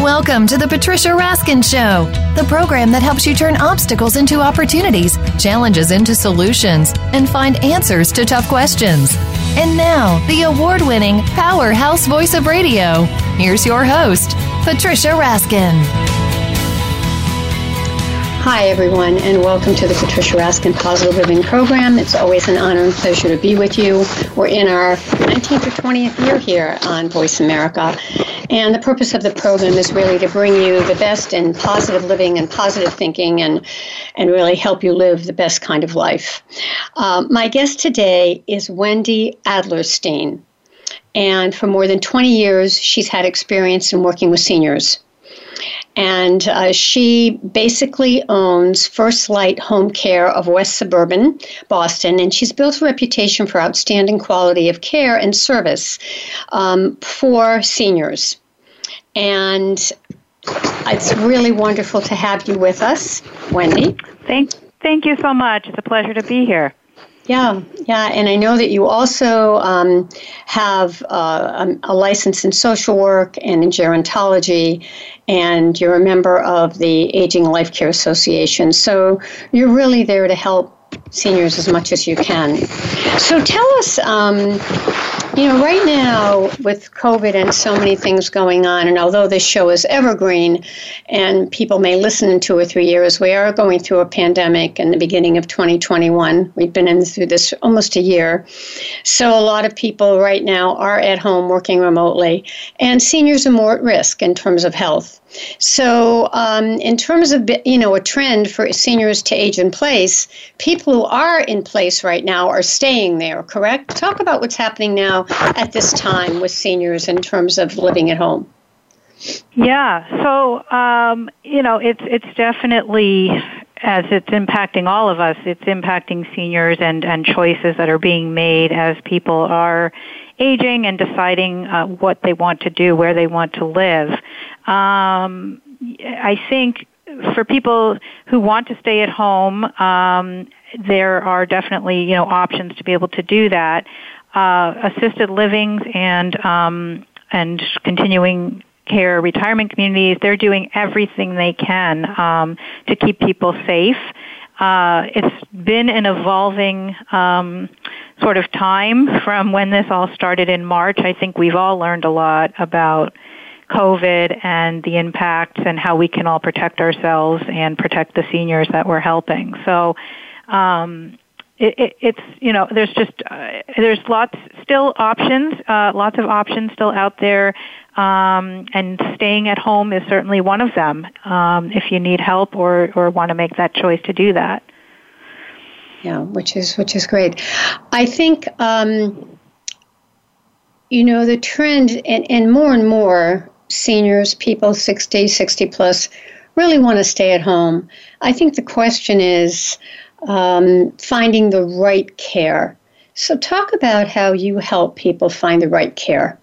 Welcome to the Patricia Raskin Show, the program that helps you turn obstacles into opportunities, challenges into solutions, and find answers to tough questions. And now, the award winning powerhouse voice of radio. Here's your host, Patricia Raskin. Hi, everyone, and welcome to the Patricia Raskin Positive Living Program. It's always an honor and pleasure to be with you. We're in our 19th or 20th year here on Voice America, and the purpose of the program is really to bring you the best in positive living and positive thinking and, and really help you live the best kind of life. Uh, my guest today is Wendy Adlerstein, and for more than 20 years, she's had experience in working with seniors. And uh, she basically owns First Light Home Care of West Suburban Boston, and she's built a reputation for outstanding quality of care and service um, for seniors. And it's really wonderful to have you with us, Wendy. Thank, thank you so much. It's a pleasure to be here. Yeah, yeah, and I know that you also um, have uh, a, a, license in social work and in gerontology, and you're a member of the Aging Life Care Association. So you're really there to help seniors as much as you can. So tell us, um, you know, right now with COVID and so many things going on, and although this show is evergreen and people may listen in two or three years, we are going through a pandemic in the beginning of 2021. We've been in through this almost a year. So a lot of people right now are at home working remotely, and seniors are more at risk in terms of health. So, um, in terms of you know a trend for seniors to age in place, people who are in place right now are staying there. Correct? Talk about what's happening now at this time with seniors in terms of living at home. Yeah. So, um, you know, it's it's definitely as it's impacting all of us, it's impacting seniors and, and choices that are being made as people are aging and deciding uh, what they want to do, where they want to live. Um, I think for people who want to stay at home, um, there are definitely you know options to be able to do that. Uh, assisted livings and um, and continuing care retirement communities, they're doing everything they can um, to keep people safe. Uh, it's been an evolving um, sort of time from when this all started in March. I think we've all learned a lot about COVID and the impacts and how we can all protect ourselves and protect the seniors that we're helping. So, um, it, it, it's you know there's just uh, there's lots still options uh, lots of options still out there um, and staying at home is certainly one of them um, if you need help or or want to make that choice to do that yeah, which is which is great. I think um, you know the trend, and, and more and more seniors, people 60, 60 plus, really want to stay at home. I think the question is um, finding the right care. So, talk about how you help people find the right care.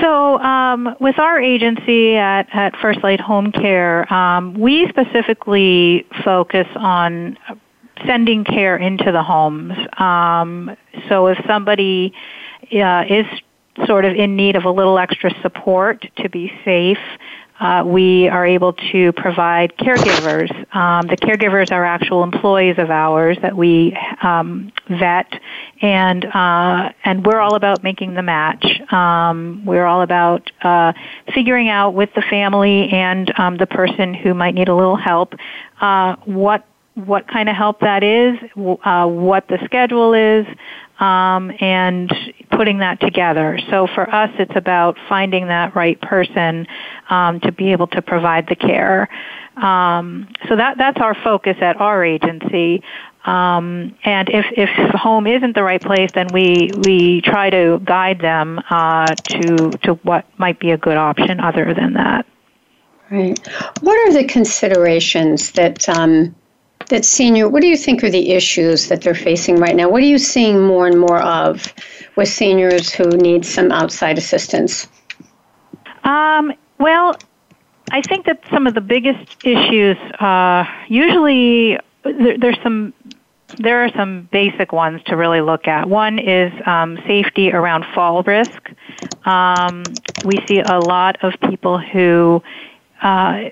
So, um, with our agency at, at First Light Home Care, um, we specifically focus on sending care into the homes. Um, so, if somebody uh, is sort of in need of a little extra support to be safe, uh, we are able to provide caregivers. Um, the caregivers are actual employees of ours that we um, vet, and uh, and we're all about making the match. Um, we're all about uh, figuring out with the family and um, the person who might need a little help uh, what what kind of help that is, uh, what the schedule is, um, and putting that together. So for us, it's about finding that right person um, to be able to provide the care. Um, so that that's our focus at our agency. Um, and if if home isn't the right place, then we we try to guide them uh, to to what might be a good option other than that. Right. What are the considerations that um, that senior, what do you think are the issues that they're facing right now? What are you seeing more and more of with seniors who need some outside assistance? Um, well, I think that some of the biggest issues, uh, usually there, there's some there are some basic ones to really look at. One is um, safety around fall risk. Um, we see a lot of people who uh,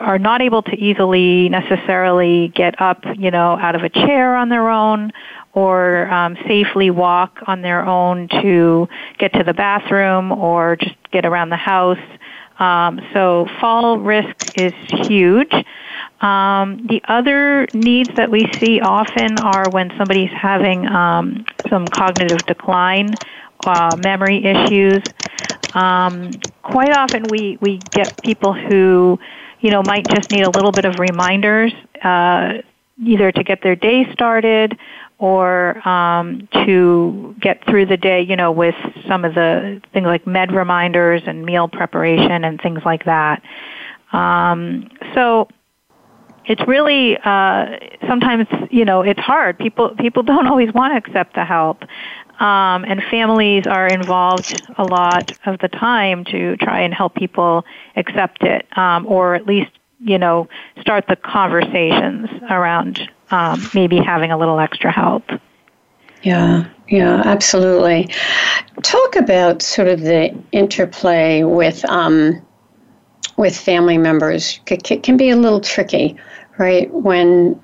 are not able to easily necessarily get up, you know, out of a chair on their own or um, safely walk on their own to get to the bathroom or just get around the house. Um, so fall risk is huge. Um, the other needs that we see often are when somebody's having um, some cognitive decline, uh, memory issues. Um, quite often, we we get people who, you know, might just need a little bit of reminders, uh, either to get their day started or um, to get through the day, you know, with some of the things like med reminders and meal preparation and things like that. Um, so it's really uh, sometimes you know it's hard. People people don't always want to accept the help, um, and families are involved a lot of the time to try and help people accept it, um, or at least you know start the conversations around um, maybe having a little extra help. Yeah, yeah, absolutely. Talk about sort of the interplay with um, with family members. It can be a little tricky right? When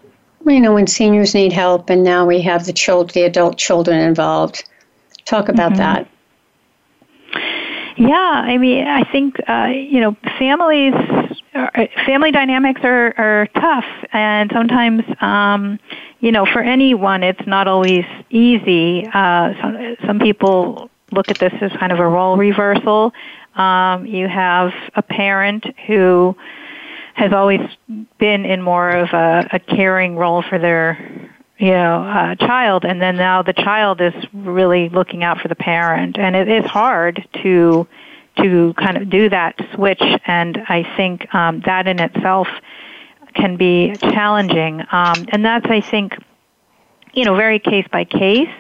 you know when seniors need help, and now we have the child, the adult children involved. Talk about mm-hmm. that. Yeah, I mean, I think uh, you know families, are, family dynamics are, are tough, and sometimes um, you know for anyone it's not always easy. Uh, some, some people look at this as kind of a role reversal. Um, you have a parent who has always been in more of a, a caring role for their you know uh, child. And then now the child is really looking out for the parent. And it is hard to to kind of do that switch. And i think um, that in itself can be challenging. Um, and that's i think you know very case by case.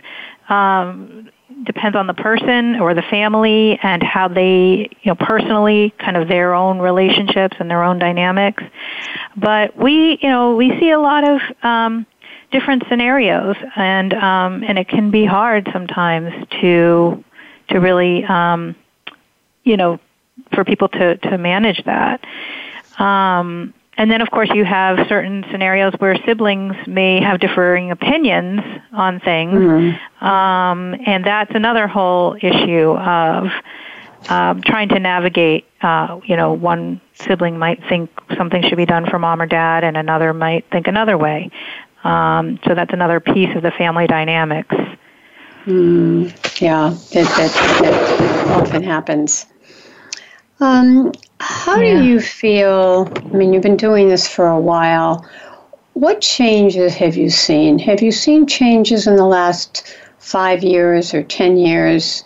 Um, depends on the person or the family and how they, you know, personally, kind of their own relationships and their own dynamics. But we, you know, we see a lot of um, different scenarios, and um, and it can be hard sometimes to to really, um, you know, for people to to manage that. Um, and then, of course, you have certain scenarios where siblings may have differing opinions on things, mm-hmm. um, and that's another whole issue of um, trying to navigate. Uh, you know, one sibling might think something should be done for mom or dad, and another might think another way. Um, so that's another piece of the family dynamics. Mm, yeah, that, that, that often happens. Um, how yeah. do you feel? I mean, you've been doing this for a while. What changes have you seen? Have you seen changes in the last five years or 10 years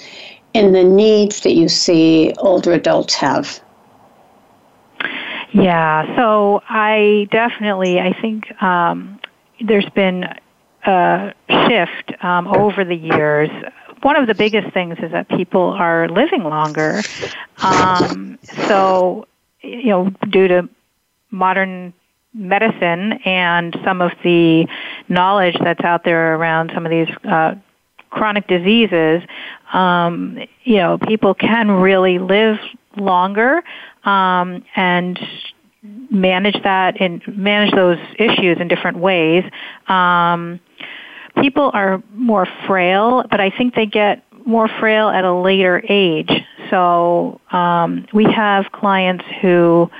in the needs that you see older adults have? Yeah, so I definitely, I think um, there's been a shift um, over the years one of the biggest things is that people are living longer. Um, so, you know, due to modern medicine and some of the knowledge that's out there around some of these uh, chronic diseases, um, you know, people can really live longer um, and manage that and manage those issues in different ways. Um, people are more frail, but I think they get more frail at a later age. So um, we have clients who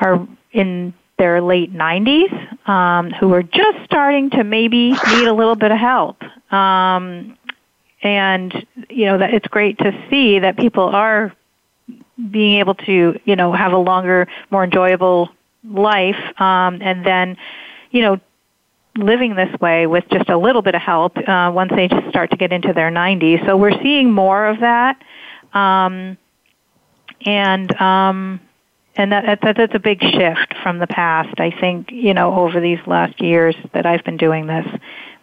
are in their late 90s um, who are just starting to maybe need a little bit of help. Um, and you know that it's great to see that people are being able to you know have a longer, more enjoyable life, um, and then you know living this way with just a little bit of help uh, once they just start to get into their 90s. So we're seeing more of that, um, and um, and that, that that's a big shift from the past. I think you know over these last years that I've been doing this,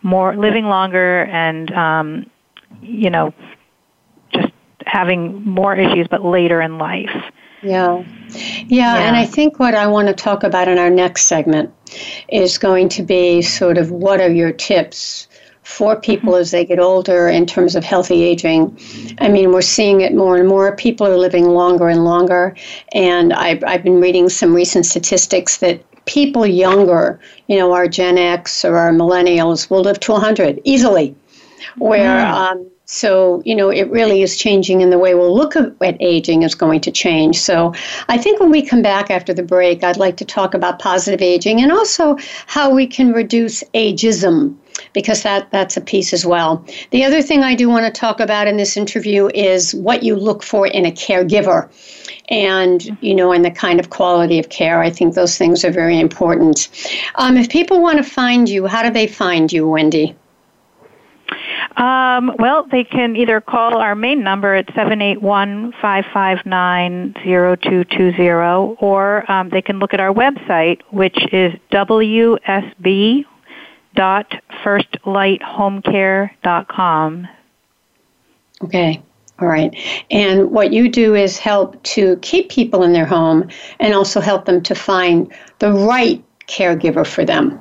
more living longer and um, you know just having more issues, but later in life. Yeah. yeah. Yeah, and I think what I want to talk about in our next segment is going to be sort of what are your tips for people as they get older in terms of healthy aging. I mean, we're seeing it more and more. People are living longer and longer. And I've, I've been reading some recent statistics that people younger, you know, our Gen X or our millennials, will live to 100 easily. Where, mm. um, so, you know, it really is changing, and the way we'll look at aging is going to change. So, I think when we come back after the break, I'd like to talk about positive aging and also how we can reduce ageism because that that's a piece as well. The other thing I do want to talk about in this interview is what you look for in a caregiver and you know and the kind of quality of care i think those things are very important um, if people want to find you how do they find you wendy um, well, they can either call our main number at 781-559-0220 or um, they can look at our website, which is wsb.firstlighthomecare.com. Okay. All right. And what you do is help to keep people in their home and also help them to find the right caregiver for them.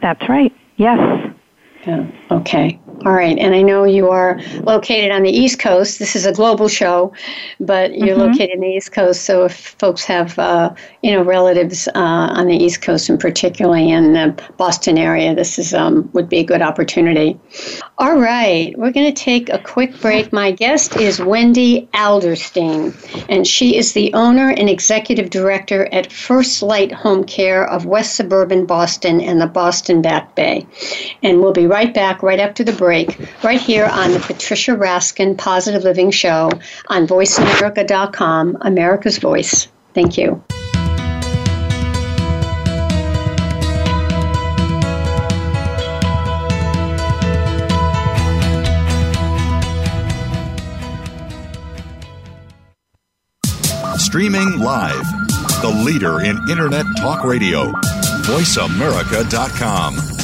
That's right. Yes. Yeah. Okay. All right. And I know you are located on the East Coast. This is a global show, but you're mm-hmm. located in the East Coast. So if folks have, uh, you know, relatives uh, on the East Coast and particularly in the Boston area, this is um, would be a good opportunity. All right. We're going to take a quick break. My guest is Wendy Alderstein, and she is the owner and executive director at First Light Home Care of West Suburban Boston and the Boston Back Bay. And we'll be right back right after the break break right here on the Patricia Raskin Positive Living Show on VoiceAmerica.com, America's Voice. Thank you. Streaming live, the leader in Internet Talk Radio, VoiceAmerica.com.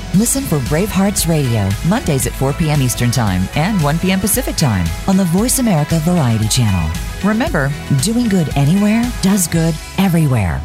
Listen for Bravehearts Radio, Mondays at 4 p.m. Eastern Time and 1 p.m. Pacific Time on the Voice America Variety Channel. Remember, doing good anywhere does good everywhere.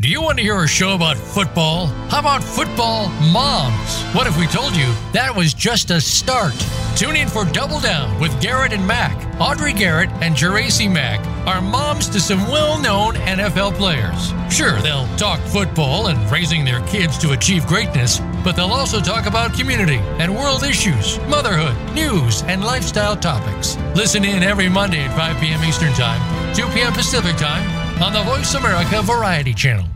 Do you want to hear a show about football? How about football moms? What if we told you that was just a start? Tune in for Double Down with Garrett and Mac. Audrey Garrett and Geraci Mac are moms to some well known NFL players. Sure, they'll talk football and raising their kids to achieve greatness, but they'll also talk about community and world issues, motherhood, news, and lifestyle topics. Listen in every Monday at 5 p.m. Eastern Time, 2 p.m. Pacific Time on the Voice America Variety Channel.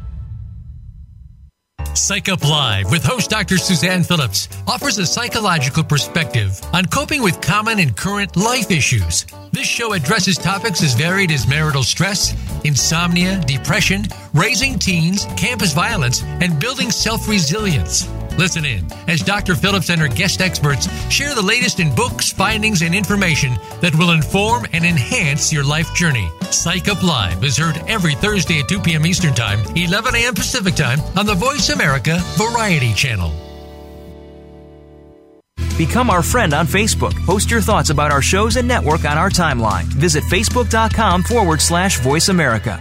Psych Up Live with host Dr. Suzanne Phillips offers a psychological perspective on coping with common and current life issues. This show addresses topics as varied as marital stress, insomnia, depression, raising teens, campus violence, and building self resilience. Listen in as Dr. Phillips and her guest experts share the latest in books, findings, and information that will inform and enhance your life journey. Psych Up Live is heard every Thursday at 2 p.m. Eastern Time, 11 a.m. Pacific Time on the Voice America Variety Channel. Become our friend on Facebook. Post your thoughts about our shows and network on our timeline. Visit facebook.com forward slash voice America.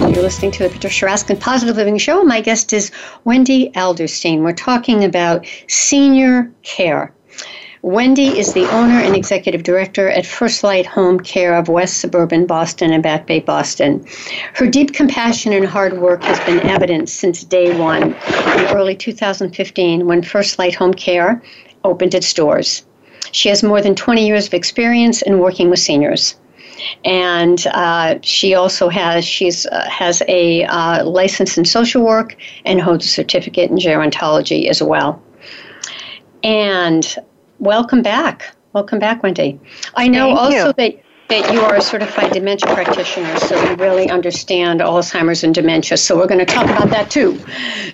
You're listening to the Patricia Raskin Positive Living Show. My guest is Wendy Alderstein. We're talking about senior care. Wendy is the owner and executive director at First Light Home Care of West Suburban Boston and Back Bay, Boston. Her deep compassion and hard work has been evident since day one in early 2015 when First Light Home Care opened its doors. She has more than 20 years of experience in working with seniors and uh, she also has she's uh, has a uh, license in social work and holds a certificate in gerontology as well. And welcome back, welcome back, Wendy. I know Thank also you. that that you are a certified dementia practitioner, so you really understand Alzheimer's and dementia. So we're going to talk about that too.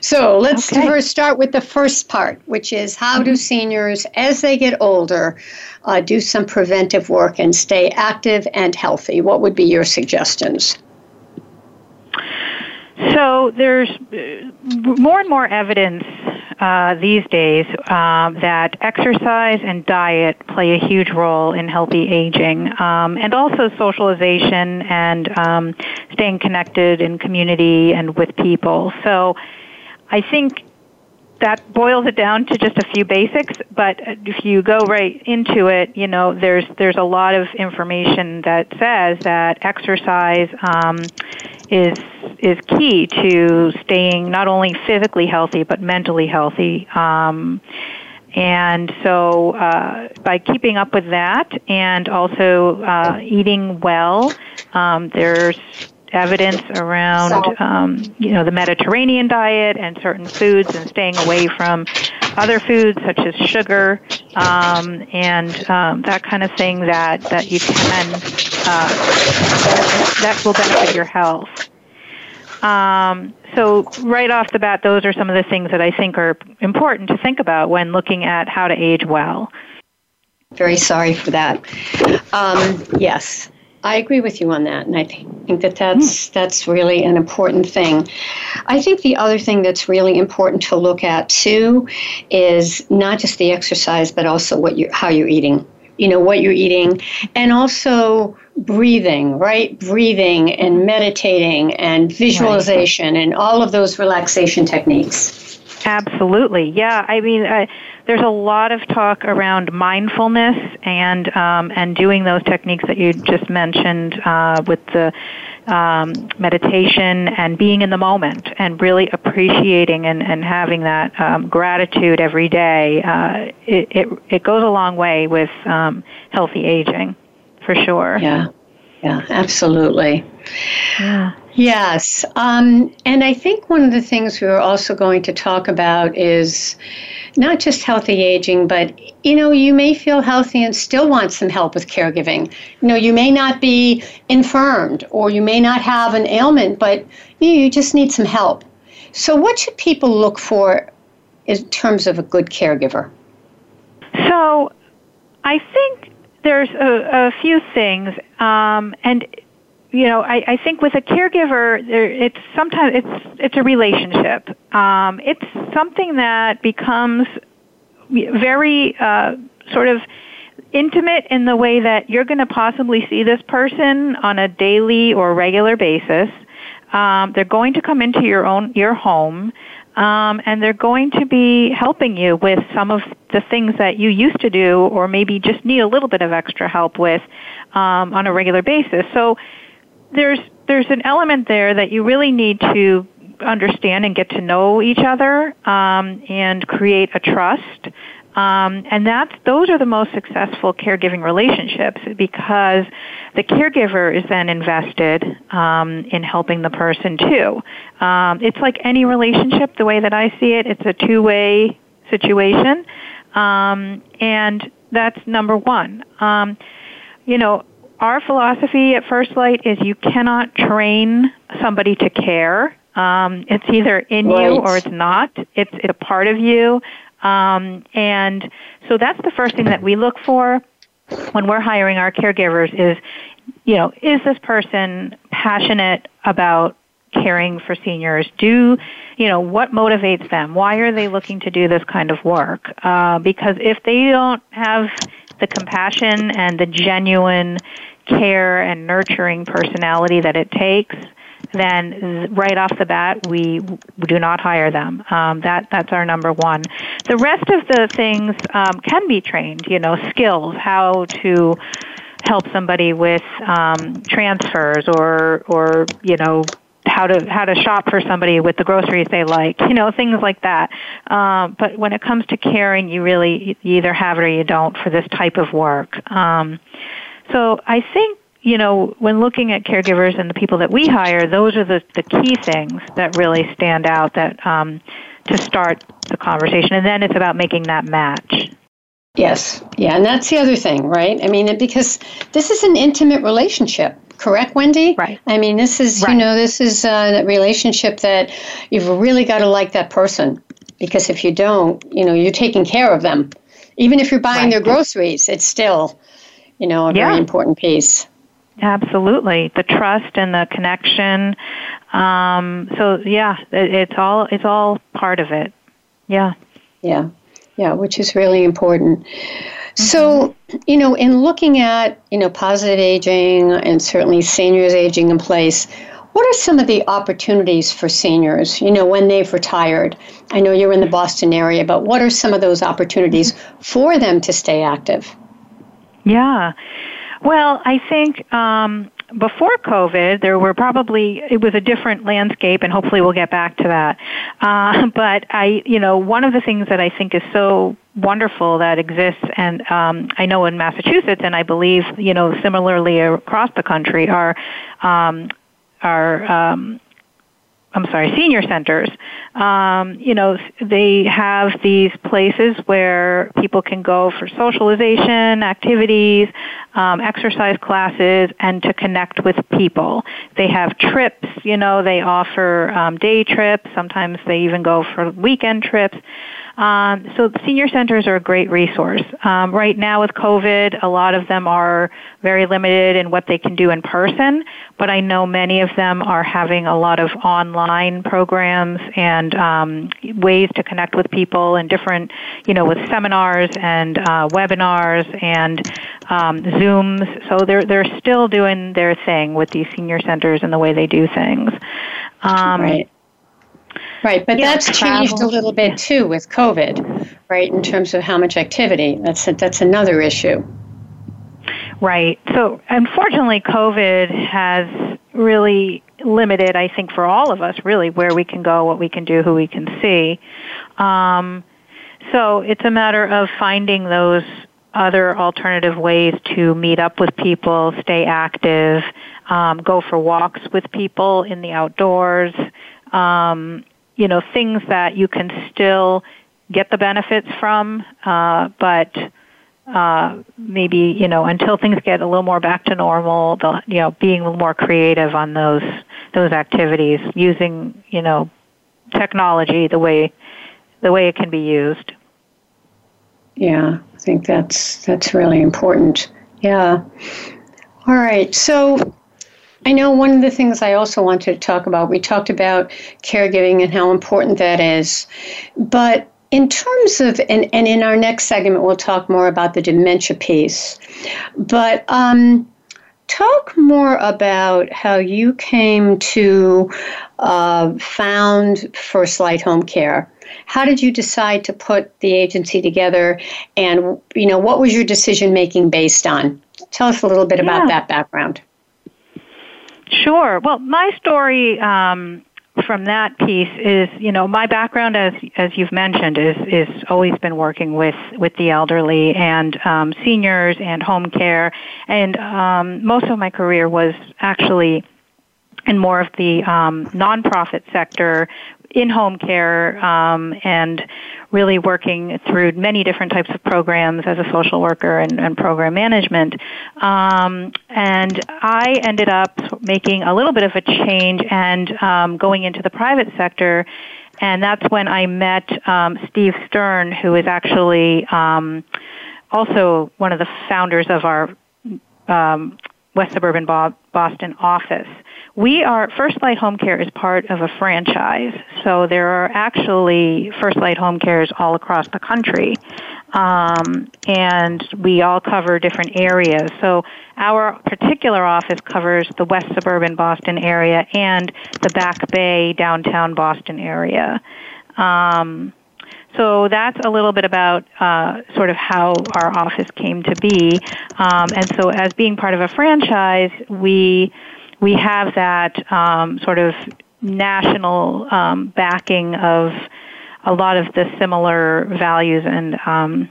So let's Okay. first start with the first part, which is how do seniors, as they get older, uh, do some preventive work and stay active and healthy? What would be your suggestions? So there's uh, more and more evidence uh, these days um, that exercise and diet play a huge role in healthy aging, um, and also socialization and um, staying connected in community and with people. So I think that boils it down to just a few basics, but if you go right into it, you know, there's there's a lot of information that says that exercise um, is is key to staying not only physically healthy but mentally healthy. Um, and so, uh, by keeping up with that and also uh, eating well, um, there's evidence around um, you know the Mediterranean diet and certain foods and staying away from other foods such as sugar um, and um, that kind of thing that that you can uh, that will benefit your health. Um, so right off the bat, those are some of the things that I think are important to think about when looking at how to age well. Very sorry for that. Um, yes, I agree with you on that, and I think that that's that's really an important thing. I think the other thing that's really important to look at too is not just the exercise, but also what you how you're eating. You know what you're eating, and also breathing, right? Breathing and meditating and visualization and all of those relaxation techniques. Absolutely, yeah. I mean, uh, there's a lot of talk around mindfulness and um, and doing those techniques that you just mentioned uh, with the um, meditation and being in the moment and really appreciating and, and having that um, gratitude every day. Uh, it, it it goes a long way with um, healthy aging, for sure. Yeah, yeah, absolutely. Yeah. Yes. Um, and I think one of the things we are also going to talk about is not just healthy aging, but you know, you may feel healthy and still want some help with caregiving. You know, you may not be infirmed or you may not have an ailment, but you, you just need some help. So, what should people look for in terms of a good caregiver? So, I think there's a, a few things, um, and you know, I, I think with a caregiver, there, it's sometimes it's it's a relationship. Um, it's something that becomes very uh, sort of intimate in the way that you're going to possibly see this person on a daily or regular basis. Um, they're going to come into your own your home, um, and they're going to be helping you with some of the things that you used to do, or maybe just need a little bit of extra help with um, on a regular basis. So there's there's an element there that you really need to understand and get to know each other um, and create a trust. Um, and that's those are the most successful caregiving relationships because the caregiver is then invested um, in helping the person too. Um, it's like any relationship, the way that I see it. It's a two-way situation, um, and that's number one. Um, you know, our philosophy at First Light is you cannot train somebody to care. Um, it's either in Right. you or it's not. It's, it's a part of you. Um, and so that's the first thing that we look for when we're hiring our caregivers is, you know, is this person passionate about caring for seniors? Do, you know, what motivates them? Why are they looking to do this kind of work? Uh, because if they don't have the compassion and the genuine care and nurturing personality that it takes, then right off the bat we do not hire them. Um, that that's our number one. The rest of the things um, can be trained. You know, skills, how to help somebody with um, transfers or or you know how to how to shop for somebody with the groceries they like, you know, things like that. Um, but when it comes to caring, you really you either have it or you don't for this type of work. Um, so I think you know when looking at caregivers and the people that we hire, those are the the key things that really stand out that um, to start the conversation, and then it's about making that match. Yes, yeah, and that's the other thing, right? I mean, because this is an intimate relationship correct wendy? Right. I mean this is right. you know this is a relationship that you've really got to like that person. Because if you don't you know you're taking care of them. Even if you're buying right. their groceries it's still you know a yeah. very important piece. Absolutely. The trust and the connection. Um, so yeah it, it's all it's all part of it. Yeah. Yeah. Yeah which is really important so, you know, in looking at, you know, positive aging and certainly seniors aging in place, what are some of the opportunities for seniors, you know, when they've retired? I know you're in the Boston area, but what are some of those opportunities for them to stay active? Yeah. Well, I think um, before COVID, there were probably it was a different landscape, and hopefully we'll get back to that. Uh, but I, you know, one of the things that I think is so wonderful that exists, and um, I know in Massachusetts, and I believe you know similarly across the country, are um, are um, I'm sorry, senior centers. Um, you know, they have these places where people can go for socialization, activities, um, exercise classes, and to connect with people. They have trips. You know, they offer um, day trips. Sometimes they even go for weekend trips. Um, so senior centers are a great resource. Um, right now with COVID, a lot of them are very limited in what they can do in person, but I know many of them are having a lot of online programs and um, ways to connect with people and different, you know, with seminars and uh, webinars and um, Zooms. So they're they're still doing their thing with these senior centers and the way they do things. Um, right. Right, but yeah, that's travel. changed a little bit too with COVID, right? In terms of how much activity. That's a, that's another issue. Right. So, unfortunately, COVID has really limited, I think, for all of us, really, where we can go, what we can do, who we can see. Um, so, it's a matter of finding those other alternative ways to meet up with people, stay active, um, go for walks with people in the outdoors, um, you know, things that you can still get the benefits from, uh, but uh, maybe you know until things get a little more back to normal, the, you know, being more creative on those those activities, using you know technology the way the way it can be used. Yeah, I think that's that's really important. Yeah. All right. So I know one of the things I also wanted to talk about, we talked about caregiving and how important that is. But in terms of, and, and in our next segment, we'll talk more about the dementia piece. But um, talk more about how you came to uh, found First Light Home Care. How did you decide to put the agency together, and you know what was your decision making based on? Tell us a little bit yeah. about that background. Sure. Well, my story um, from that piece is, you know, my background, as as you've mentioned, is is always been working with with the elderly and um, seniors and home care, and um, most of my career was actually in more of the um, nonprofit sector in home care um, and really working through many different types of programs as a social worker and, and program management. Um, and I ended up making a little bit of a change and um, going into the private sector. And that's when I met um, Steve Stern, who is actually um, also one of the founders of our um, West Suburban Boston office. We are First Light Home Care is part of a franchise, so there are actually First Light Home Cares all across the country, um, and we all cover different areas. So our particular office covers the West Suburban Boston area and the Back Bay downtown Boston area. Um, so that's a little bit about uh, sort of how our office came to be. Um, and so, as being part of a franchise, we we have that um, sort of national um, backing of a lot of the similar values and um,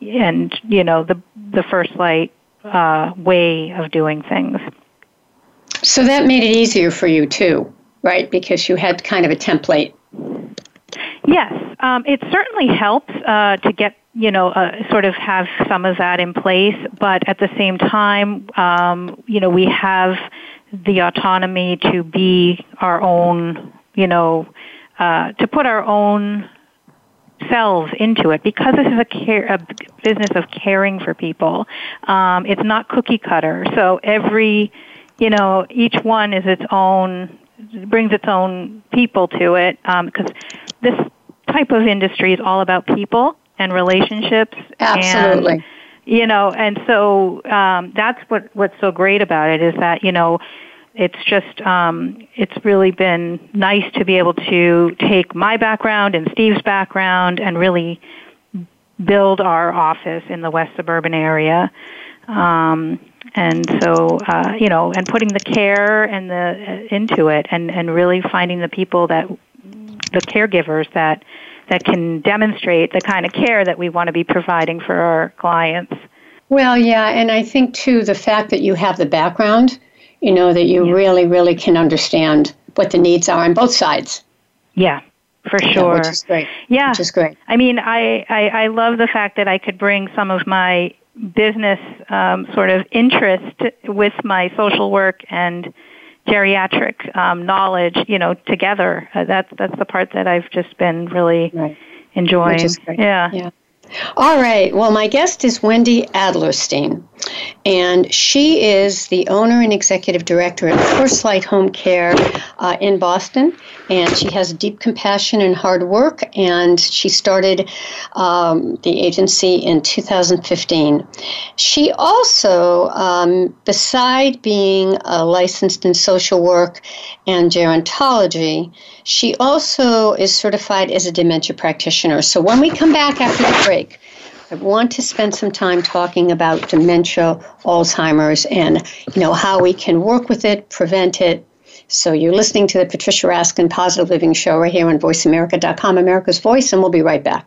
and you know the the first light uh, way of doing things. So that made it easier for you too, right? Because you had kind of a template. Yes, um, it certainly helps uh, to get you know uh, sort of have some of that in place, but at the same time, um, you know, we have the autonomy to be our own, you know, uh, to put our own selves into it because this is a, care, a business of caring for people. Um, it's not cookie cutter. So every, you know, each one is its own, brings its own people to it because um, this type of industry is all about people and relationships. Absolutely. And, you know, and so um, that's what what's so great about it is that you know it's just um, it's really been nice to be able to take my background and Steve's background and really build our office in the west suburban area. Um, and so uh, you know, and putting the care and the uh, into it, and and really finding the people that the caregivers that that can demonstrate the kind of care that we want to be providing for our clients. Well, yeah, and I think too the fact that you have the background you know, that you yeah. really, really can understand what the needs are on both sides. Yeah, for sure. Yeah, which is great. Yeah. Which is great. I mean, I, I, I love the fact that I could bring some of my business um, sort of interest with my social work and geriatric um, knowledge, you know, together. Uh, that's that's the part that I've just been really right. enjoying. Which is great. Yeah. Yeah. All right. Well, my guest is Wendy Adlerstein, and she is the owner and executive director at First Light Home Care uh, in Boston. And she has deep compassion and hard work, and she started um, the agency in 2015. She also, um, beside being licensed in social work and gerontology, she also is certified as a dementia practitioner. So when we come back after the break, I want to spend some time talking about dementia, Alzheimer's, and you know how we can work with it, prevent it. So you're listening to the Patricia Raskin Positive Living Show right here on VoiceAmerica.com, America's Voice, and we'll be right back.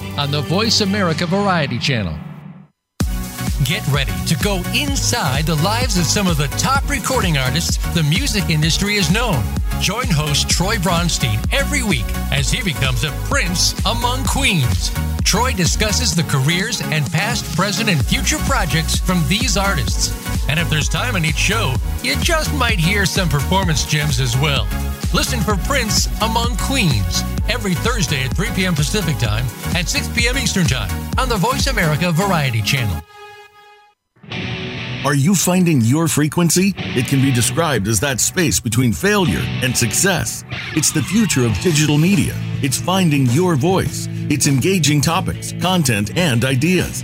on the Voice America Variety Channel. Get ready to go inside the lives of some of the top recording artists the music industry has known. Join host Troy Bronstein every week as he becomes a prince among queens. Troy discusses the careers and past, present, and future projects from these artists. And if there's time in each show, you just might hear some performance gems as well. Listen for Prince Among Queens every Thursday at 3 p.m. Pacific Time and 6 p.m. Eastern Time on the Voice America Variety Channel. Are you finding your frequency? It can be described as that space between failure and success. It's the future of digital media. It's finding your voice. It's engaging topics, content, and ideas.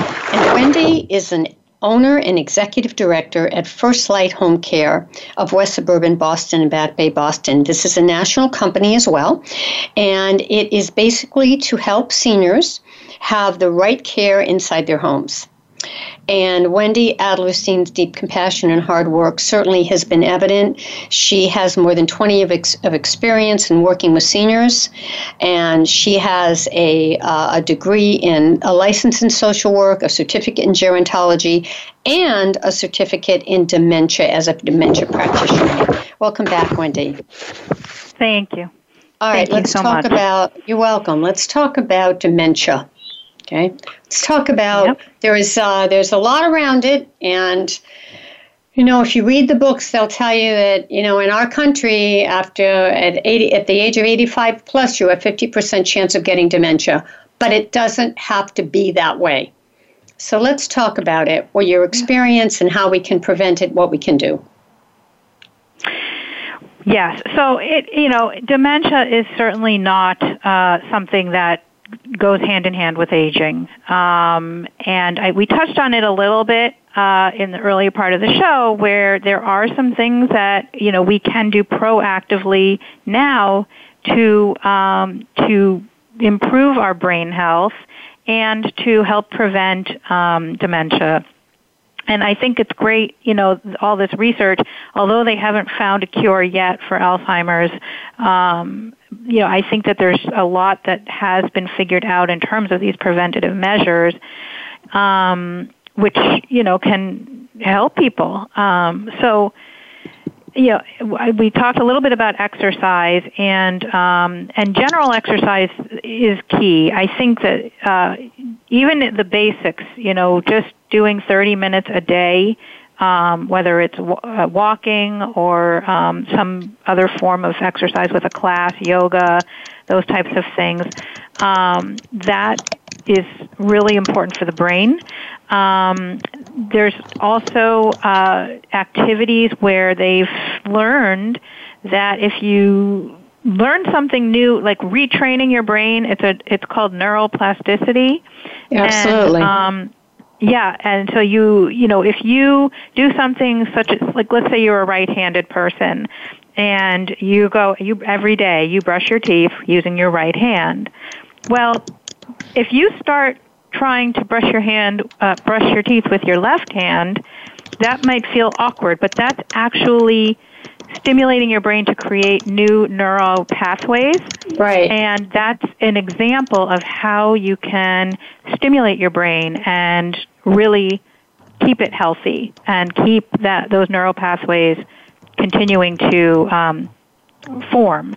And Wendy is an owner and executive director at First Light Home Care of West Suburban Boston and Back Bay, Boston. This is a national company as well, and it is basically to help seniors have the right care inside their homes. And Wendy Adlerstein's deep compassion and hard work certainly has been evident. She has more than 20 of, ex- of experience in working with seniors, and she has a, uh, a degree in a license in social work, a certificate in gerontology, and a certificate in dementia as a dementia practitioner. Welcome back, Wendy. Thank you. All right, Thank you let's so talk much. about. You're welcome. Let's talk about dementia. Okay, let's talk about. Yep. There is uh, there's a lot around it, and you know if you read the books, they'll tell you that you know in our country after at 80 at the age of 85 plus, you have 50% chance of getting dementia, but it doesn't have to be that way. So let's talk about it, what your experience and how we can prevent it, what we can do. Yes. So it you know dementia is certainly not uh, something that goes hand in hand with aging, um, and I, we touched on it a little bit uh, in the earlier part of the show, where there are some things that you know we can do proactively now to um, to improve our brain health and to help prevent um, dementia. And I think it's great, you know, all this research, although they haven't found a cure yet for Alzheimer's, um, you know, I think that there's a lot that has been figured out in terms of these preventative measures, um, which, you know, can help people. Um, so, you know, we talked a little bit about exercise, and um, and general exercise is key. I think that uh, even the basics, you know, just doing 30 minutes a day, um, whether it's w- uh, walking or um, some other form of exercise with a class, yoga, those types of things, um, that is really important for the brain. Um, there's also uh, activities where they've learned that if you learn something new, like retraining your brain, it's a it's called neuroplasticity. Absolutely. And, um, yeah, and so you you know if you do something such as like let's say you're a right-handed person and you go you every day you brush your teeth using your right hand. Well, if you start trying to brush your hand uh, brush your teeth with your left hand, that might feel awkward, but that's actually stimulating your brain to create new neural pathways. Right. And that's an example of how you can stimulate your brain and really keep it healthy and keep that those neural pathways continuing to um, form.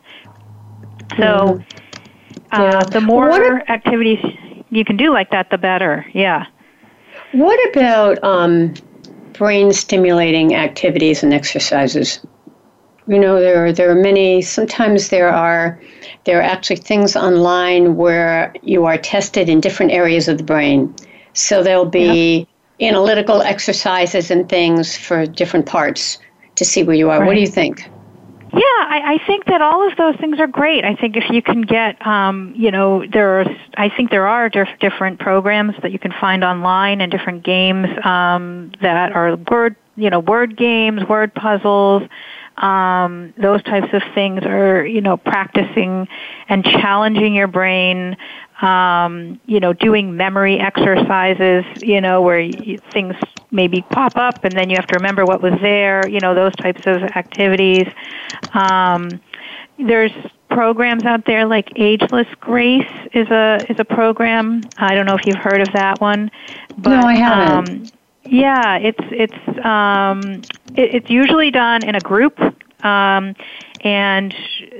So, uh, the more activities you can do like that, the better. Yeah. What about um, brain stimulating activities and exercises? You know, there are, there are many. Sometimes there are there are actually things online where you are tested in different areas of the brain. So there'll be analytical exercises and things for different parts to see where you are. What do you think? Yeah, I, I think that all of those things are great. I think if you can get, um, you know, there are, I think there are diff- different programs that you can find online and different games um, that are word, you know, word games, word puzzles. Um, those types of things are, you know, practicing and challenging your brain. Um, you know, doing memory exercises. You know, where you, things maybe pop up and then you have to remember what was there. You know, those types of activities. Um, there's programs out there like Ageless Grace is a is a program. I don't know if you've heard of that one. But, No, I haven't. Um, yeah, it's it's um, it, it's usually done in a group, um, and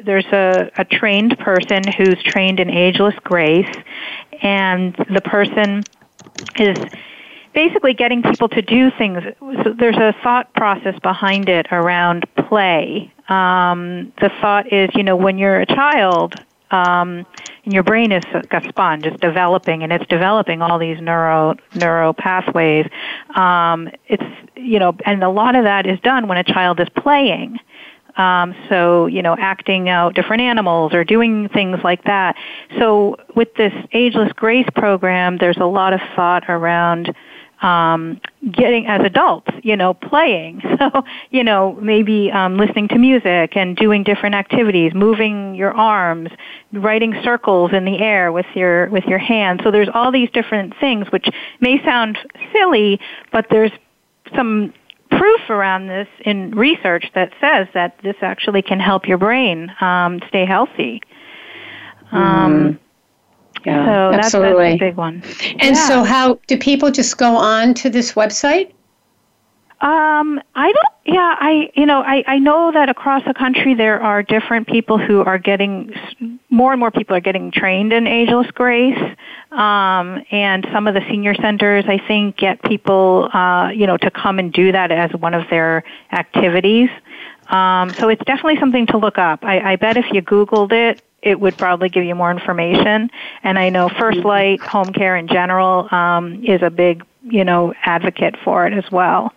there's a, a trained person who's trained in Ageless Grace, and the person is basically getting people to do things. So there's a thought process behind it around play. Um, the thought is, you know, when you're a child, um, and your brain is a sponge, it's developing, and it's developing all these neuro neuro pathways. Um, it's you know, and a lot of that is done when a child is playing. Um, so, you know, acting out different animals or doing things like that. So, with this Ageless Grace program, there's a lot of thought around um, getting as adults, you know, playing. So, you know, maybe um, listening to music and doing different activities, moving your arms, writing circles in the air with your with your hands. So there's all these different things which may sound silly, but there's some proof around this in research that says that this actually can help your brain um, stay healthy. Um, yeah, so that's, absolutely. that's a big one. And Yeah. so, how do people just go on to this website? Um, I don't. Yeah, I. You know, I I know that across the country there are different people who are getting more and more people are getting trained in ageless grace. Um, and some of the senior centers, I think, get people, uh, you know, to come and do that as one of their activities. Um, so it's definitely something to look up. I, I bet if you Googled it, it would probably give you more information. And I know First Light Home Care in general um, is a big, you know, advocate for it as well.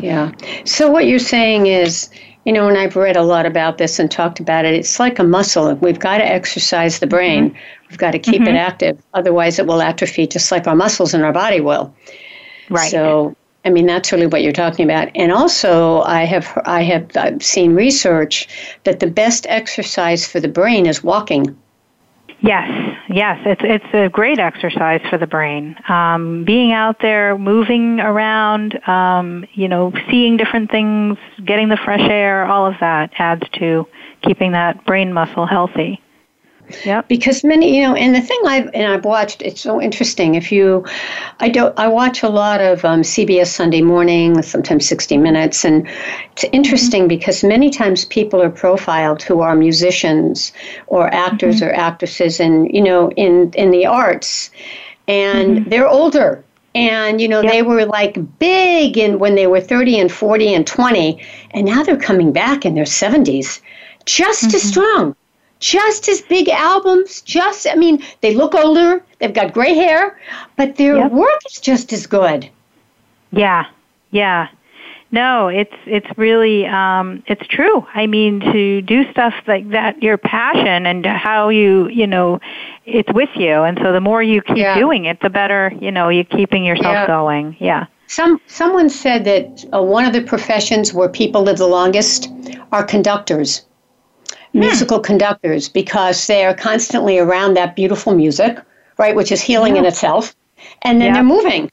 Yeah. So what you're saying is, you know, and I've read a lot about this and talked about it, it's like a muscle. We've got to exercise the brain. We've got to keep it Mhm. active. Otherwise, it will atrophy just like our muscles in our body will. Right. So, I mean, that's really what you're talking about. And also, I have I have uh, seen research that the best exercise for the brain is walking. Yes, yes, it's it's a great exercise for the brain. Um, being out there, moving around, um, you know, seeing different things, getting the fresh air, all of that adds to keeping that brain muscle healthy. Yep. Because many, you know, and the thing I've and I've watched, it's so interesting. If you, I don't, I watch a lot of um, CBS Sunday Morning, sometimes 60 Minutes, and it's mm-hmm. interesting because many times people are profiled who are musicians or actors mm-hmm. or actresses, and you know, in in the arts, and mm-hmm. they're older. And you know they were like big in when they were 30 and 40 and 20 and now they're coming back in their 70s just as strong just as big albums, just, I mean, they look older, they've got gray hair, but their Yep. work is just as good. Yeah, yeah. No, it's it's really um, it's true. I mean, to do stuff like that, your passion and how you you know, it's with you, and so the more you keep Yeah. doing it, the better you know you're keeping yourself Yeah. going. Yeah. Some, someone said that uh, one of the professions where people live the longest are conductors, musical conductors, because they are constantly around that beautiful music, right, which is healing in itself, and then Yeah. they're moving,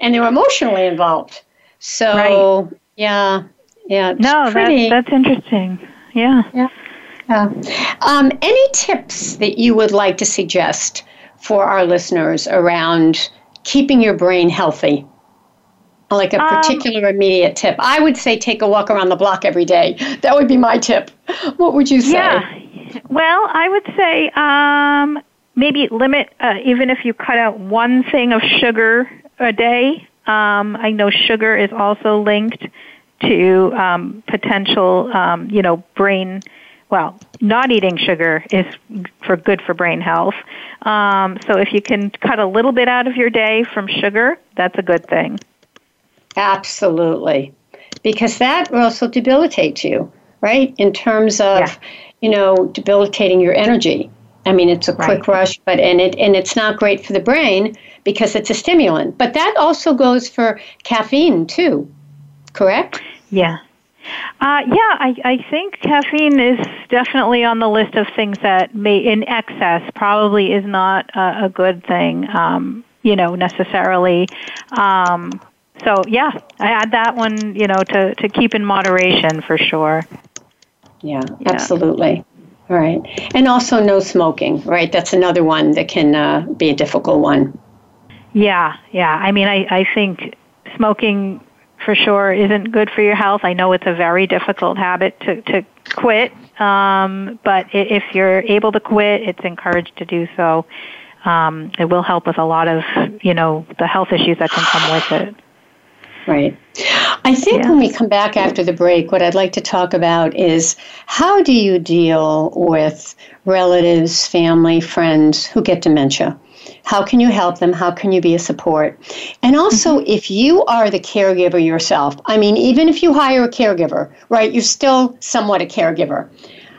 and they're emotionally involved. So, yeah, yeah, it's No, pretty. that's that's interesting. Yeah. Yeah. Yeah. Um, any tips that you would like to suggest for our listeners around keeping your brain healthy? Like a Um, particular immediate tip. I would say take a walk around the block every day. That would be my tip. What would you say? Yeah. Well, I would say um, maybe limit, uh, even if you cut out one thing of sugar a day. Um, I know sugar is also linked to um, potential, um, you know, brain. Well, not eating sugar is for good for brain health. Um, so if you can cut a little bit out of your day from sugar, that's a good thing. Absolutely. Because that also debilitates you, right? In terms of, Yeah. you know, debilitating your energy. I mean, it's a quick rush, but and it and it's not great for the brain because it's a stimulant. But that also goes for caffeine too, correct? Yeah. Uh, yeah, I, I think caffeine is definitely on the list of things that may, in excess, probably is not a, a good thing, um, you know, necessarily. Um, so, yeah, I add that one, you know, to, to keep in moderation for sure. Yeah, absolutely. All right. And also no smoking, right? That's another one that can uh, be a difficult one. Yeah, yeah. I mean, I, I think smoking for sure isn't good for your health. I know it's a very difficult habit to, to quit, um, but if you're able to quit, it's encouraged to do so. um, it will help with a lot of you know the health issues that can come with it. Right. I think yeah. when we come back after the break, what I'd like to talk about is how do you deal with relatives, family, friends who get dementia? How can you help them? How can you be a support? And also, mm-hmm. if you are the caregiver yourself, I mean, even if you hire a caregiver, right, you're still somewhat a caregiver.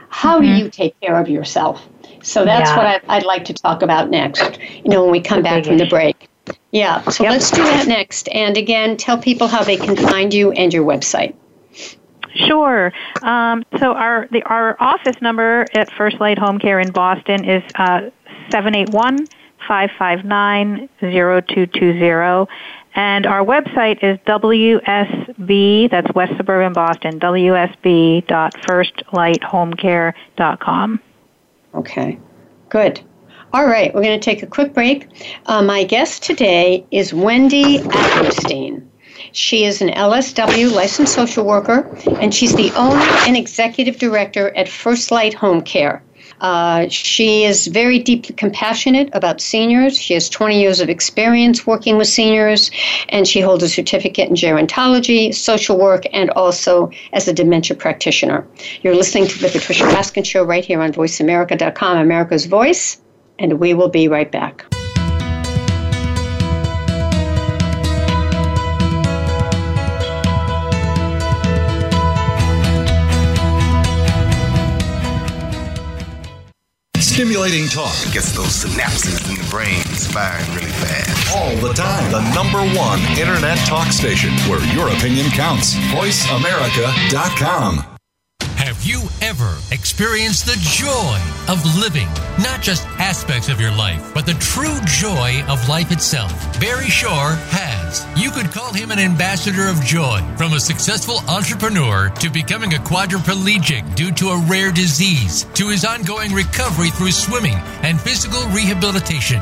How mm-hmm. do you take care of yourself? So that's yeah. what I, would like to talk about next, you know, when we come back from the break. Yeah, so yep. let's do that next. And again, tell people how they can find you and your website. Sure. Um, so our the, our office number at First Light Home Care in Boston is uh, seven eight one five five nine zero two two zero, and our website is WSB. That's West Suburban Boston. WSB dot firstlighthomecare.com. Okay. Good. All right, we're going to take a quick break. Uh, my guest today is Wendy Adlerstein. She is an LSW licensed social worker, and she's the owner and executive director at First Light Home Care. Uh, she is very deeply compassionate about seniors. She has 20 years of experience working with seniors, and she holds a certificate in gerontology, social work, and also as a dementia practitioner. You're listening to the Patricia Raskin Show right here on VoiceAmerica.com, America's Voice and we will be right back. Stimulating talk gets those synapses in the brain firing really fast. All the time. The number one internet talk station where your opinion counts. VoiceAmerica.com. You ever experienced the joy of living? Not just aspects of your life, but the true joy of life itself. Barry Shore has. You could call him an ambassador of joy. From a successful entrepreneur to becoming a quadriplegic due to a rare disease, to his ongoing recovery through swimming and physical rehabilitation.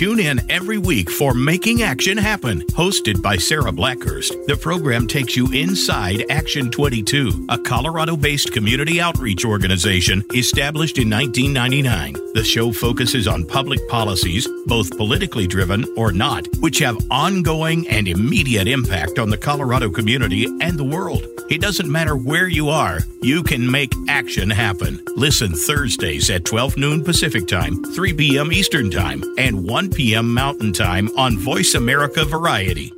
Tune in every week for Making Action Happen, hosted by Sarah Blackhurst. The program takes you inside Action 22, a Colorado based community outreach organization established in 1999. The show focuses on public policies, both politically driven or not, which have ongoing and immediate impact on the Colorado community and the world. It doesn't matter where you are, you can make action happen. Listen Thursdays at 12 noon Pacific Time, 3 p.m. Eastern Time, and 1 1 p.m. Mountain Time on Voice America Variety.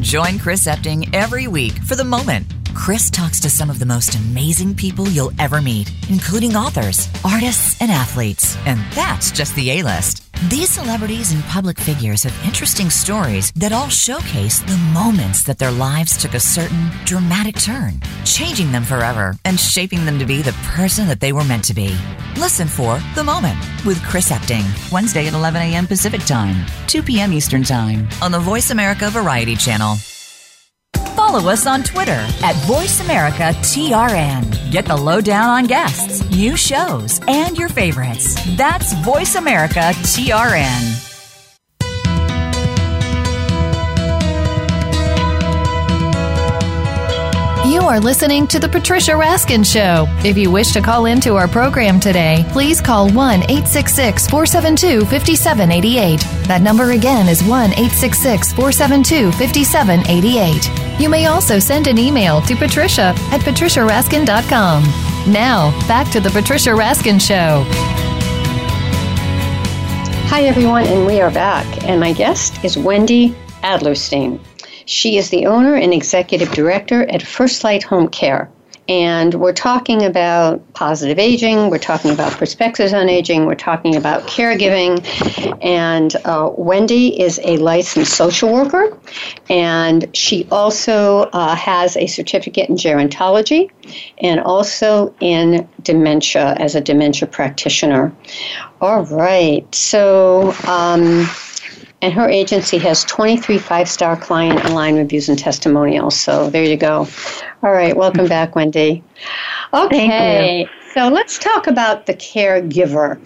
Join Chris Epting every week for The Moment. Chris talks to some of the most amazing people you'll ever meet, including authors, artists, and athletes. And that's just the A list. These celebrities and public figures have interesting stories that all showcase the moments that their lives took a certain dramatic turn, changing them forever and shaping them to be the person that they were meant to be. Listen for The Moment with Chris Epting, Wednesday at 11 a.m. Pacific Time, 2 p.m. Eastern Time on the Voice America Variety Channel. Follow us on Twitter at VoiceAmericaTRN. Get the lowdown on guests, new shows, and your favorites. That's VoiceAmericaTRN. You are listening to The Patricia Raskin Show. If you wish to call into our program today, please call 1 866 472 5788. That number again is 1 866 472 5788. You may also send an email to patricia at patriciaraskin.com. Now, back to The Patricia Raskin Show. Hi, everyone, and we are back. And my guest is Wendy Adlerstein. She is the owner and executive director at First Light Home Care. And we're talking about positive aging, we're talking about perspectives on aging, we're talking about caregiving. And uh, Wendy is a licensed social worker, and she also uh, has a certificate in gerontology and also in dementia as a dementia practitioner. All right, so. Um, and her agency has 23 five star client and line reviews and testimonials. So there you go. All right, welcome back, Wendy. Okay, So let's talk about the caregiver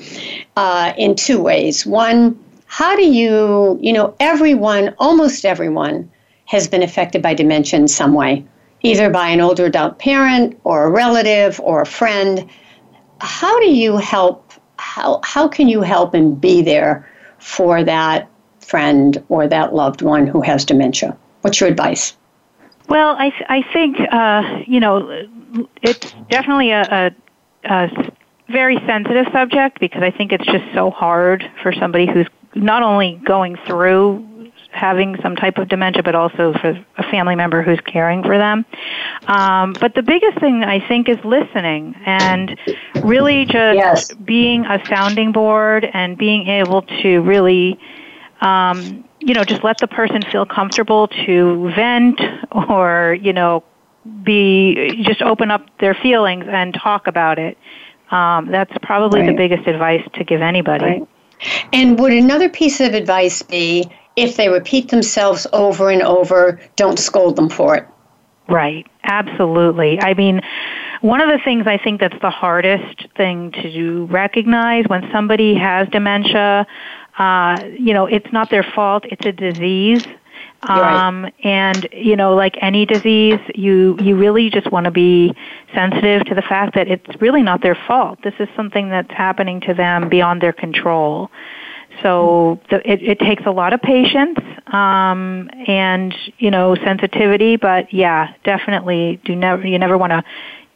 uh, in two ways. One, how do you, you know, everyone, almost everyone, has been affected by dementia in some way, either by an older adult parent or a relative or a friend. How do you help? How, how can you help and be there for that friend or that loved one who has dementia? What's your advice? Well, I, th- I think, uh, you know, it's definitely a, a, a very sensitive subject because I think it's just so hard for somebody who's not only going through having some type of dementia, but also for a family member who's caring for them. Um, but the biggest thing I think is listening and really just yes. being a sounding board and being able to really, um, you know, just let the person feel comfortable to vent or, you know, be just open up their feelings and talk about it. Um, that's probably right. the biggest advice to give anybody. Right. And would another piece of advice be if they repeat themselves over and over, don't scold them for it? Right, absolutely. I mean, one of the things I think that's the hardest thing to recognize when somebody has dementia, uh, you know, it's not their fault, it's a disease. Um, right. and you know, like any disease, you you really just want to be sensitive to the fact that it's really not their fault. This is something that's happening to them beyond their control. So the, it, it takes a lot of patience um, and you know sensitivity, but yeah, definitely do never you never want to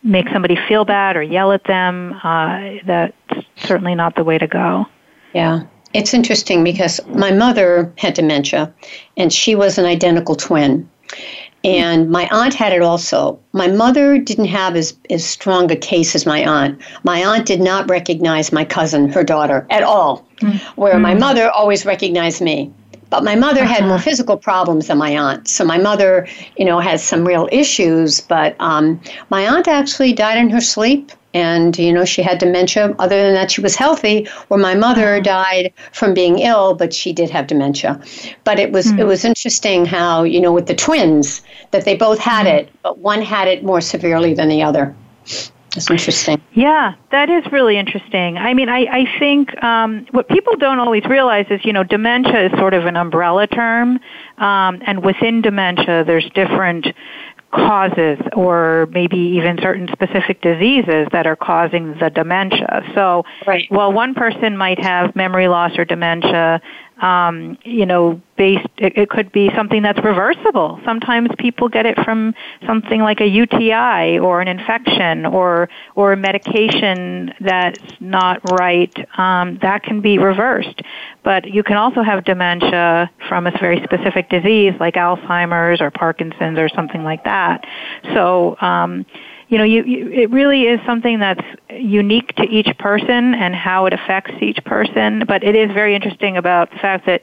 make somebody feel bad or yell at them. Uh, that's certainly not the way to go. Yeah. It's interesting because my mother had dementia and she was an identical twin. And my aunt had it also. My mother didn't have as, as strong a case as my aunt. My aunt did not recognize my cousin, her daughter, at all, mm. where mm. my mother always recognized me. But my mother had more uh-huh. physical problems than my aunt. So my mother, you know, has some real issues. But um, my aunt actually died in her sleep and you know she had dementia other than that she was healthy where my mother died from being ill but she did have dementia but it was mm. it was interesting how you know with the twins that they both had mm. it but one had it more severely than the other that's interesting. Yeah, that is really interesting. I mean, I, I think um, what people don't always realize is, you know, dementia is sort of an umbrella term, um, and within dementia, there's different causes or maybe even certain specific diseases that are causing the dementia. So right. while one person might have memory loss or dementia, um, you know, based, it, it could be something that's reversible. Sometimes people get it from something like a UTI or an infection or, or a medication that's not right. Um, that can be reversed. But you can also have dementia from a very specific disease like Alzheimer's or Parkinson's or something like that. So, um, you know, you, you, it really is something that's unique to each person and how it affects each person. But it is very interesting about the fact that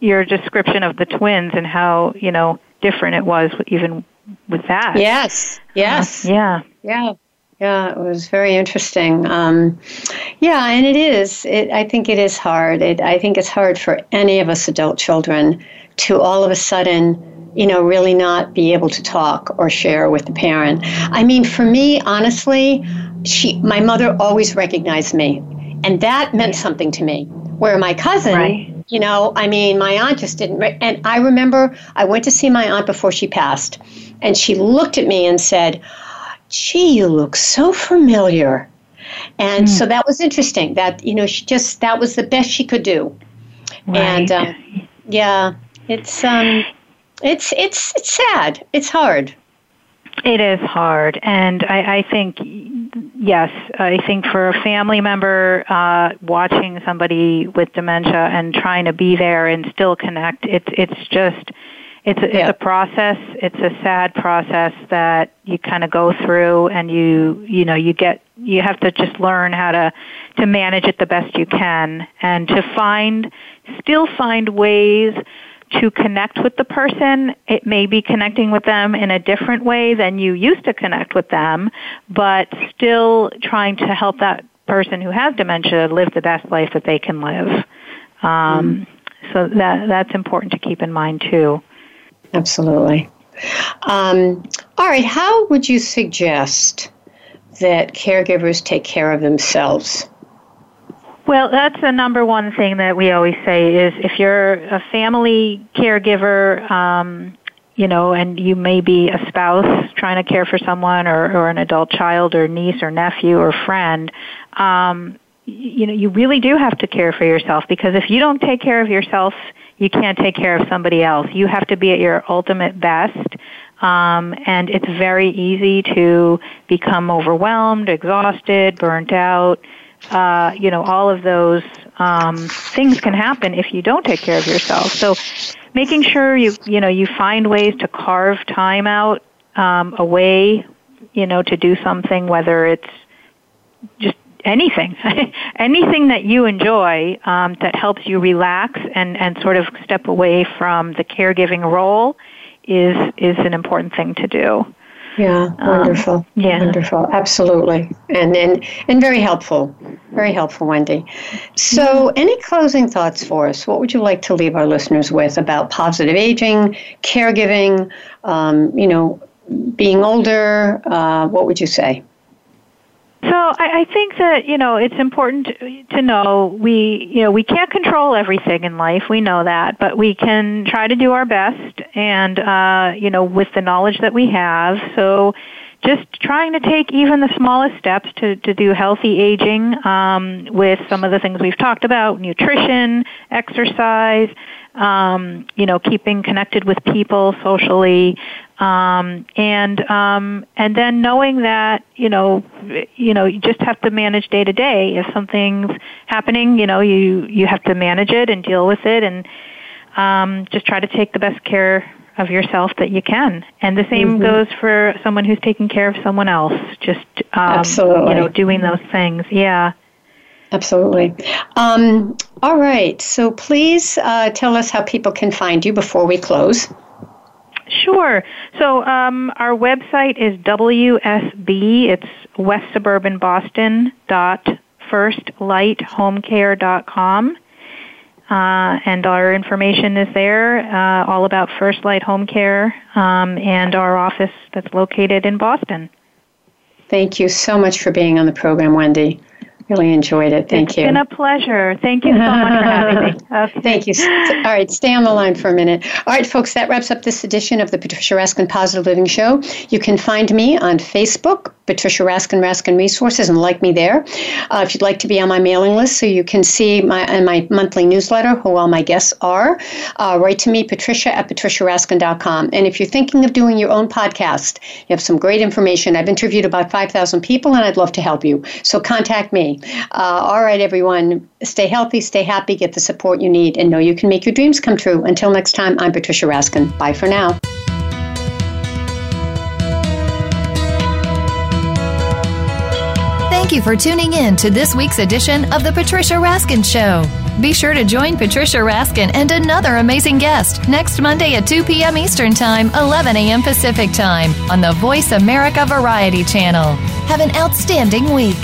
your description of the twins and how you know different it was even with that. Yes. Yes. Uh, yeah. Yeah. Yeah, it was very interesting. Um, yeah, and it is. It, I think it is hard. It, I think it's hard for any of us adult children to all of a sudden you know, really not be able to talk or share with the parent. I mean, for me, honestly, she, my mother always recognized me, and that meant something to me. Where my cousin, right. you know, I mean, my aunt just didn't. Re- and I remember I went to see my aunt before she passed, and she looked at me and said, "Gee, you look so familiar." And mm. so that was interesting. That you know, she just that was the best she could do. Right. And um, yeah, it's um, it's it's it's sad. It's hard. It is hard, and I, I think yes, I think for a family member uh, watching somebody with dementia and trying to be there and still connect, it's it's just it's a, it's yeah. a process. It's a sad process that you kind of go through, and you you know you get you have to just learn how to to manage it the best you can, and to find still find ways to connect with the person. It may be connecting with them in a different way than you used to connect with them, but still trying to help that person who has dementia live the best life that they can live. Um, mm. So that that's important to keep in mind too. Absolutely. Um, all right. How would you suggest that caregivers take care of themselves? Well, that's the number one thing that we always say is if you're a family caregiver, um, you know, and you may be a spouse trying to care for someone or, or an adult child or niece or nephew or friend, um, you know, you really do have to care for yourself because if you don't take care of yourself, you can't take care of somebody else. You have to be at your ultimate best. Um, and it's very easy to become overwhelmed, exhausted, burnt out. Uh, you know, all of those um, things can happen if you don't take care of yourself. So, making sure you you know you find ways to carve time out um, away, you know, to do something, whether it's just anything, anything that you enjoy um, that helps you relax and, and sort of step away from the caregiving role is is an important thing to do. Yeah, wonderful. Um, yeah, wonderful. Absolutely, and and and very helpful, very helpful, Wendy. So, any closing thoughts for us? What would you like to leave our listeners with about positive aging, caregiving? Um, you know, being older. Uh, what would you say? So I, I think that you know it's important to know we you know we can't control everything in life. We know that, but we can try to do our best, and uh, you know with the knowledge that we have. So just trying to take even the smallest steps to, to do healthy aging um, with some of the things we've talked about nutrition exercise um, you know keeping connected with people socially um, and um, and then knowing that you know you know you just have to manage day to day. If something's happening, you know you you have to manage it and deal with it, and um, just try to take the best care of yourself that you can. And the same mm-hmm. goes for someone who's taking care of someone else. Just um, Absolutely. you know doing those things. Yeah. Absolutely. Um, all right. So please uh, tell us how people can find you before we close. Sure. So um, our website is WSB. It's West Suburban Boston dot firstlighthomecare.com. Uh, and our information is there, uh, all about First Light Home Care um, and our office that's located in Boston. Thank you so much for being on the program, Wendy. Really enjoyed it. Thank it's you. It's been a pleasure. Thank you so much for having me. Okay. Thank you. All right, stay on the line for a minute. All right, folks, that wraps up this edition of the Patricia Raskin Positive Living Show. You can find me on Facebook, Patricia Raskin, Raskin Resources, and like me there. Uh, if you'd like to be on my mailing list so you can see my in my monthly newsletter who all my guests are, uh, write to me, patricia at patriciaraskin.com. And if you're thinking of doing your own podcast, you have some great information. I've interviewed about 5,000 people, and I'd love to help you. So contact me. Uh, all right, everyone, stay healthy, stay happy, get the support you need, and know you can make your dreams come true. Until next time, I'm Patricia Raskin. Bye for now. Thank you for tuning in to this week's edition of The Patricia Raskin Show. Be sure to join Patricia Raskin and another amazing guest next Monday at 2 p.m. Eastern Time, 11 a.m. Pacific Time on the Voice America Variety Channel. Have an outstanding week.